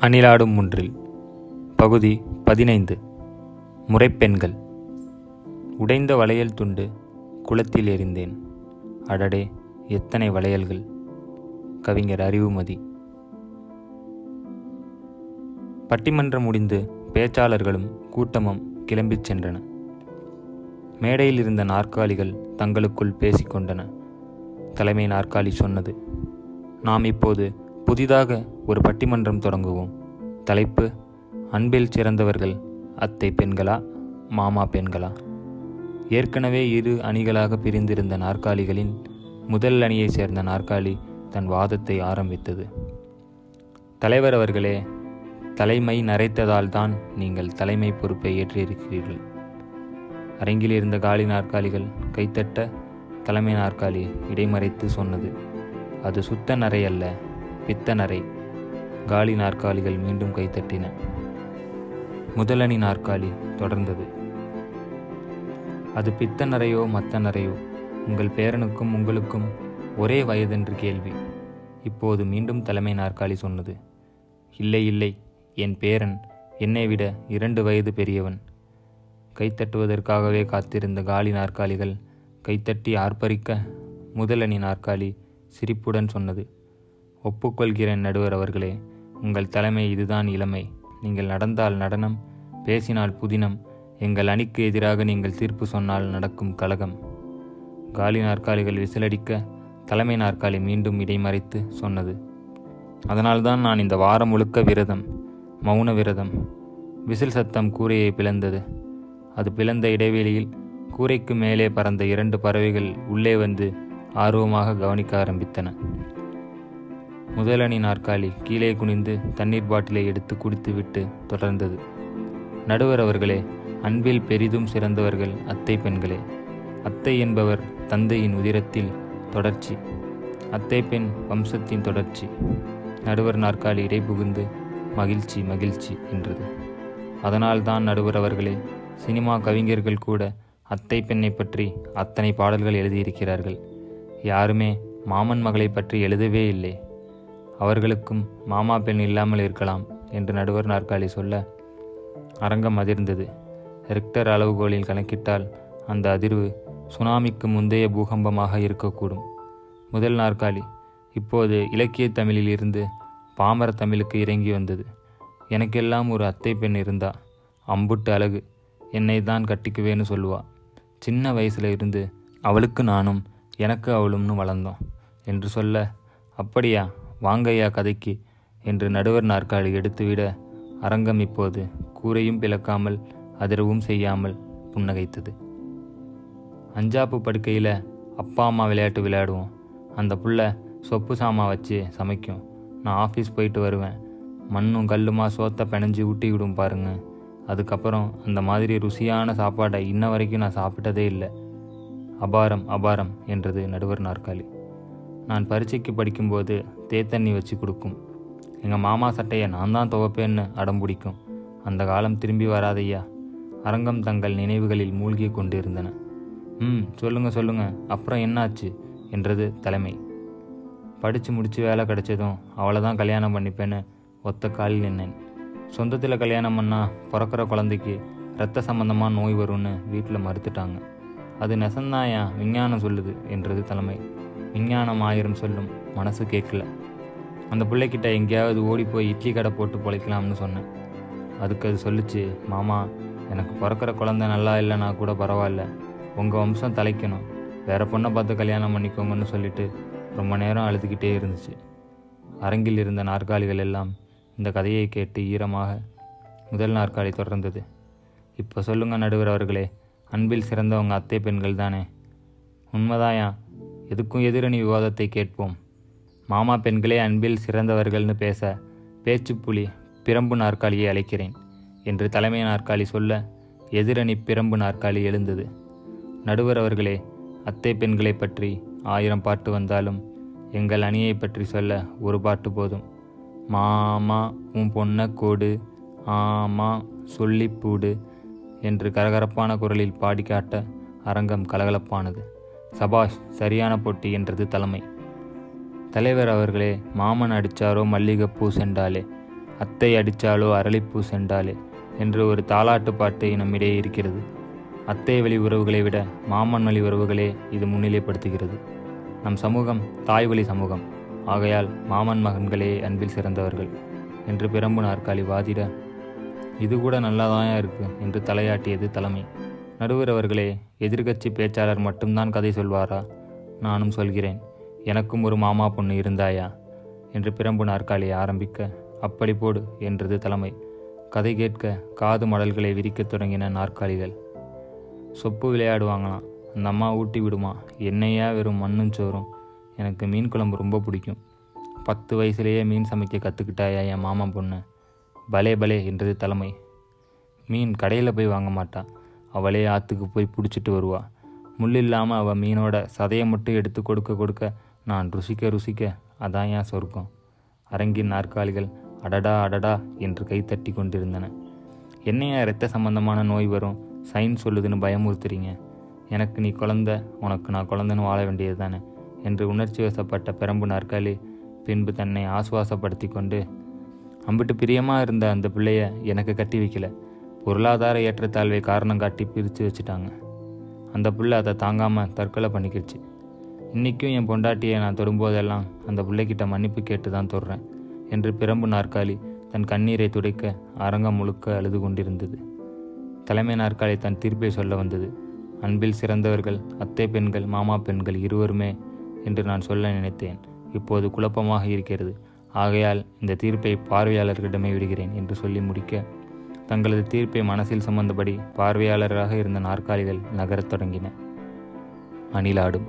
அணிலாடும் முன்றில். பகுதி பதினைந்து. முறைப்பெண்கள். உடைந்த வளையல் துண்டு குளத்தில் எறிந்தேன். அடடே எத்தனை வளையல்கள். கவிஞர் அறிவுமதி. பட்டிமன்றம் முடிந்து பேச்சாளர்களும் கூட்டமும் கிளம்பிச் சென்றன. மேடையில் இருந்த நாற்காலிகள் தங்களுக்குள் பேசிக்கொண்டன தலைமை நாற்காலி சொன்னது நாம் இப்போது புதிதாக ஒரு பட்டிமன்றம் தொடங்குவோம். தலைப்பு அன்பில் சிறந்தவர்கள் அத்தை பெண்களா மாமா பெண்களா? ஏற்கனவே இரு அணிகளாக பிரிந்திருந்த நாற்காலிகளின் முதல் அணியைச் சேர்ந்த நாற்காலி தன் வாதத்தை ஆரம்பித்தது. தலைவர் அவர்களே தலைமை நரைத்ததால் தான் நீங்கள் தலைமை பொறுப்பை ஏற்றிருக்கிறீர்கள். அரங்கில் இருந்த காலி நாற்காலிகள் கைத்தட்ட தலைமை நாற்காலி இடைமறைத்து சொன்னது. அது சுத்த நரை அல்ல. பித்தனரை. காலி நாற்காலிகள் மீண்டும் கைத்தட்டின முதலணி நாற்காலி தொடர்ந்தது. அது பித்தனரையோ மத்தனரையோ? உங்கள் பேரனுக்கும் உங்களுக்கும் ஒரே வயதென்று கேள்வி. இப்போது மீண்டும் தலைமை நாற்காலி சொன்னது. இல்லை இல்லை. என் பேரன் என்னை விட இரண்டு வயது பெரியவன். கைத்தட்டுவதற்காகவே காத்திருந்த காலி நாற்காலிகள் கைத்தட்டி ஆர்ப்பரிக்க முதலணி நாற்காலி சிரிப்புடன் சொன்னது. ஒப்புக்கொள்கிறேன் நடுவர் அவர்களே உங்கள் தலைமை இதுதான் இளமை. நீங்கள் நடந்தால் நடனம் பேசினால் புதினம் எங்கள் அணிக்கு எதிராக நீங்கள் தீர்ப்பு சொன்னால் நடக்கும் கலகம். காலி நாற்காலிகள் விசிலடிக்க தலைமை நாற்காலி மீண்டும் இடைமறைத்து சொன்னது. அதனால்தான் நான் இந்த வாரம் முழுக்க விரதம் மௌன விரதம் விசில் சத்தம் கூரையை பிளந்தது. அது பிளந்த இடைவெளியில் கூரைக்கு மேலே பறந்த இரண்டு பறவைகள் உள்ளே வந்து ஆர்வமாக கவனிக்க ஆரம்பித்தன. முதலணி நாற்காலி கீழே குனிந்து தண்ணீர் பாட்டிலை எடுத்து குடித்துவிட்டு தொடர்ந்தது. நடுவர் அவர்களே அன்பில் பெரிதும் சிறந்தவர்கள் அத்தை பெண்களே. அத்தை என்பவர் தந்தையின் உதிரத்தில் தொடர்ச்சி. அத்தை பெண் வம்சத்தின் தொடர்ச்சி. நடுவர் நாற்காலி இடைபுகுந்து மகிழ்ச்சி மகிழ்ச்சி என்றது. அதனால்தான் நடுவர் அவர்களே சினிமா கவிஞர்கள் கூட அத்தை பெண்ணை பற்றி அத்தனை பாடல்கள் எழுதியிருக்கிறார்கள். யாருமே மாமன் மகளை பற்றி எழுதவே இல்லை. அவர்களுக்கும் மாமா பெண் இல்லாமல் இருக்கலாம் என்று நடுவர் நாற்காலி சொல்ல அரங்கம் அதிர்ந்தது. ரெக்டர் அளவுகோலில் கணக்கிட்டால் அந்த அதிர்வு சுனாமிக்கு முந்தைய பூகம்பமாக இருக்கக்கூடும். முதல் நாற்காலி இப்போது இலக்கிய தமிழில் இருந்து பாமர தமிழுக்கு இறங்கி வந்தது. எனக்கெல்லாம் ஒரு அத்தை பெண் இருந்தா அம்புட்டு அழகு என்னை தான் கட்டிக்குவேன்னு சொல்லுவா. சின்ன வயசுல இருந்து அவளுக்கு நானும் எனக்கு அவளும்னு வளர்ந்தோம் என்று சொல்ல அப்படியா? வாங்கையா கதைக்கு என்று நடுவர் நாற்காலி எடுத்துவிட அரங்கம் இப்போது கூரையும் பிளக்காமல் அதிரவும் செய்யாமல் புன்னகைத்தது. அஞ்சாப்பு படுக்கையில் அப்பா அம்மா விளையாட்டு விளையாடுவோம். அந்த புள்ள சொப்பு சாமா வச்சு சமைக்கும். நான் ஆஃபீஸ் போயிட்டு வருவேன். மண்ணும் கல்லுமா சோத்தை பிணைஞ்சு ஊட்டி விடும் பாருங்க. அதுக்கப்புறம் அந்த மாதிரி ருசியான சாப்பாடை இன்ன வரைக்கும் நான் சாப்பிட்டதே இல்லை. அபாரம் அபாரம் என்றது நடுவர் நாற்காலி. நான் பரீட்சைக்கு படிக்கும்போது தேத்தண்ணி வச்சு கொடுக்கும். எங்கள் மாமா சட்டையை நான் தான் துவப்பேன்னு அடம் பிடிக்கும். அந்த காலம் திரும்பி வராதையா? அரங்கம் தங்கள் நினைவுகளில் மூழ்கி கொண்டிருந்தன. ம் சொல்லுங்க சொல்லுங்க. அப்புறம் என்னாச்சு? என்றது தலைமை. படித்து முடித்து வேலை கிடைச்சதும் அவளை தான் கல்யாணம் பண்ணிப்பேன்னு ஒத்த காலில் நின்னேன். சொந்தத்தில் கல்யாணம் பண்ணால் பிறக்கிற குழந்தைக்கு ரத்த சம்பந்தமாக நோய் வரும்னு வீட்டில் மறுத்துட்டாங்க. அது நெசந்தாயா? விஞ்ஞானம் சொல்லுது என்றது தலைமை. விஞ்ஞானம் ஆயிரம் சொல்லும் மனசு கேட்கல. அந்த பிள்ளைக்கிட்ட எங்கேயாவது ஓடி போய் இட்லி கடை போட்டு பொழைக்கலாம்னு சொன்னேன். அதுக்கு அது சொல்லுச்சு மாமா எனக்கு பிறக்கிற குழந்தை நல்லா இல்லைனா கூட பரவாயில்ல. உங்கள் வம்சம் தலைக்கணும். வேற பொண்ணை பார்த்து கல்யாணம் பண்ணிக்கோங்கன்னு சொல்லிட்டு ரொம்ப நேரம் அழுதுகிட்டே இருந்துச்சு. அரங்கில் இருந்த நாற்காலிகள் எல்லாம் இந்த கதையை கேட்டு ஈரமாக முதல் நாற்காலி தொடர்ந்தது. இப்போ சொல்லுங்கள் நடுவர் அவர்களே அன்பில் சிறந்தவங்க அத்தை பெண்கள் தானே. உண்மைதாயா? எதுக்கும் எதிரணி விவாதத்தை கேட்போம். மாமா பெண்களே அன்பில் சிறந்தவர்கள்னு பேச பேச்சுப்புலி பிரம்பு நாற்காலியை அழைக்கிறேன் என்று தலைமை நாற்காலி சொல்ல எதிரணி பிரம்பு நாற்காலி எழுந்தது. நடுவர் அவர்களே அத்தை பெண்களை பற்றி ஆயிரம் பாட்டு வந்தாலும் எங்கள் அணியை பற்றி சொல்ல ஒரு பாட்டு போதும். மாமா உன் பொண்ண கோடு ஆமா சொல்லிப்பூடு என்று கரகரப்பான குரலில் பாடி காட்ட அரங்கம் கலகலப்பானது. சபாஷ் சரியான போட்டி என்றது தலைமை. தலைவர் அவர்களே மாமன் அடிச்சாரோ மல்லிகைப்பூ சென்றாலே அத்தை அடிச்சாலோ அரளிப்பூ சென்றாலே என்று ஒரு தாலாட்டு பாட்டு நம்மிடையே இருக்கிறது. அத்தை வழி உறவுகளை விட மாமன் வழி உறவுகளே இது முன்னிலைப்படுத்துகிறது நம் சமூகம் தாய் வழி சமூகம். ஆகையால் மாமன் மகன்களே அன்பில் சிறந்தவர்கள் என்று பிரம்பு நாற்காலி வாதிட இது கூட நல்லாதான் இருக்கு என்று தலையாட்டியது தலைமை. நடுவர் அவர்களே எதிர்க்கட்சி பேச்சாளர் மட்டும்தான் கதை சொல்வாரா? நானும் சொல்கிறேன். எனக்கும் ஒரு மாமா பொண்ணு இருந்தாயா? என்று பிரம்பு நாற்காலியை ஆரம்பிக்க அப்படி போடு என்றது தலைமை. கதை கேட்க காது மடல்களை விரிக்கத் தொடங்கின நாற்காலிகள். சொப்பு விளையாடுவாங்களாம். அந்த அம்மா ஊட்டி விடுமா? என்னையா வெறும் மண்ணும் சோறும்? எனக்கு மீன் குழம்பு ரொம்ப பிடிக்கும். பத்து வயசுலேயே மீன் சமைக்க கற்றுக்கிட்டாயா என் மாமா பொண்ணு? பலே பலே என்றது தலைமை. மீன் கடையில் போய் வாங்க மாட்டா. அவளே ஆற்றுக்கு போய் பிடிச்சிட்டு வருவா. முள் இல்லாமல் அவள் மீனோட சதையை மட்டும் எடுத்து கொடுக்க கொடுக்க நான் ருசிக்க ருசிக்க அதான் ஏன் சொர்க்கம். அரங்கின் நாற்காலிகள் அடடா அடடா என்று கைத்தட்டி கொண்டிருந்தன. என்னையா இரத்த சம்பந்தமான நோய் வரும்? சைன் சொல்லுதுன்னு பயமுறுத்துறீங்க. எனக்கு நீ குழந்த உனக்கு நான் குழந்தைன்னு வாழ வேண்டியது தானே என்று உணர்ச்சி வசப்பட்ட பெரம்பு நாற்காலி பின்பு தன்னை ஆசுவாசப்படுத்தி கொண்டு அம்பிட்டு பிரியமாக இருந்த அந்த பிள்ளைய எனக்கு கட்டி வைக்கல. பொருளாதார ஏற்றத்தாழ்வை காரணம் காட்டி பிரித்து வச்சுட்டாங்க. அந்த பிள்ளை அதை தாங்காமல் தற்கொலை பண்ணிக்கிடுச்சு இன்றைக்கும் என் பொண்டாட்டியை நான் தொடும்போதெல்லாம் அந்த பிள்ளைக்கிட்ட மன்னிப்பு கேட்டு தான் தொடுறேன் என்று பிரம்பு நாற்காலி தன் கண்ணீரை துடைக்க அரங்கம் முழுக்க அழுது கொண்டிருந்தது. தலைமை நாற்காலி தன் தீர்ப்பை சொல்ல வந்தது. அன்பில் சிறந்தவர்கள் அத்தை பெண்கள் மாமா பெண்கள் இருவருமே என்று நான் சொல்ல நினைத்தேன். இப்போது குழப்பமாக இருக்கிறது. ஆகையால் இந்த தீர்ப்பை பார்வையாளர்களிடமே விடுகிறேன் என்று சொல்லி முடிக்க தங்களது தீர்ப்பை மனசில் சுமந்தபடி பார்வையாளராக இருந்த நாற்காலிகள் நகரத் தொடங்கின. அணிலாடும்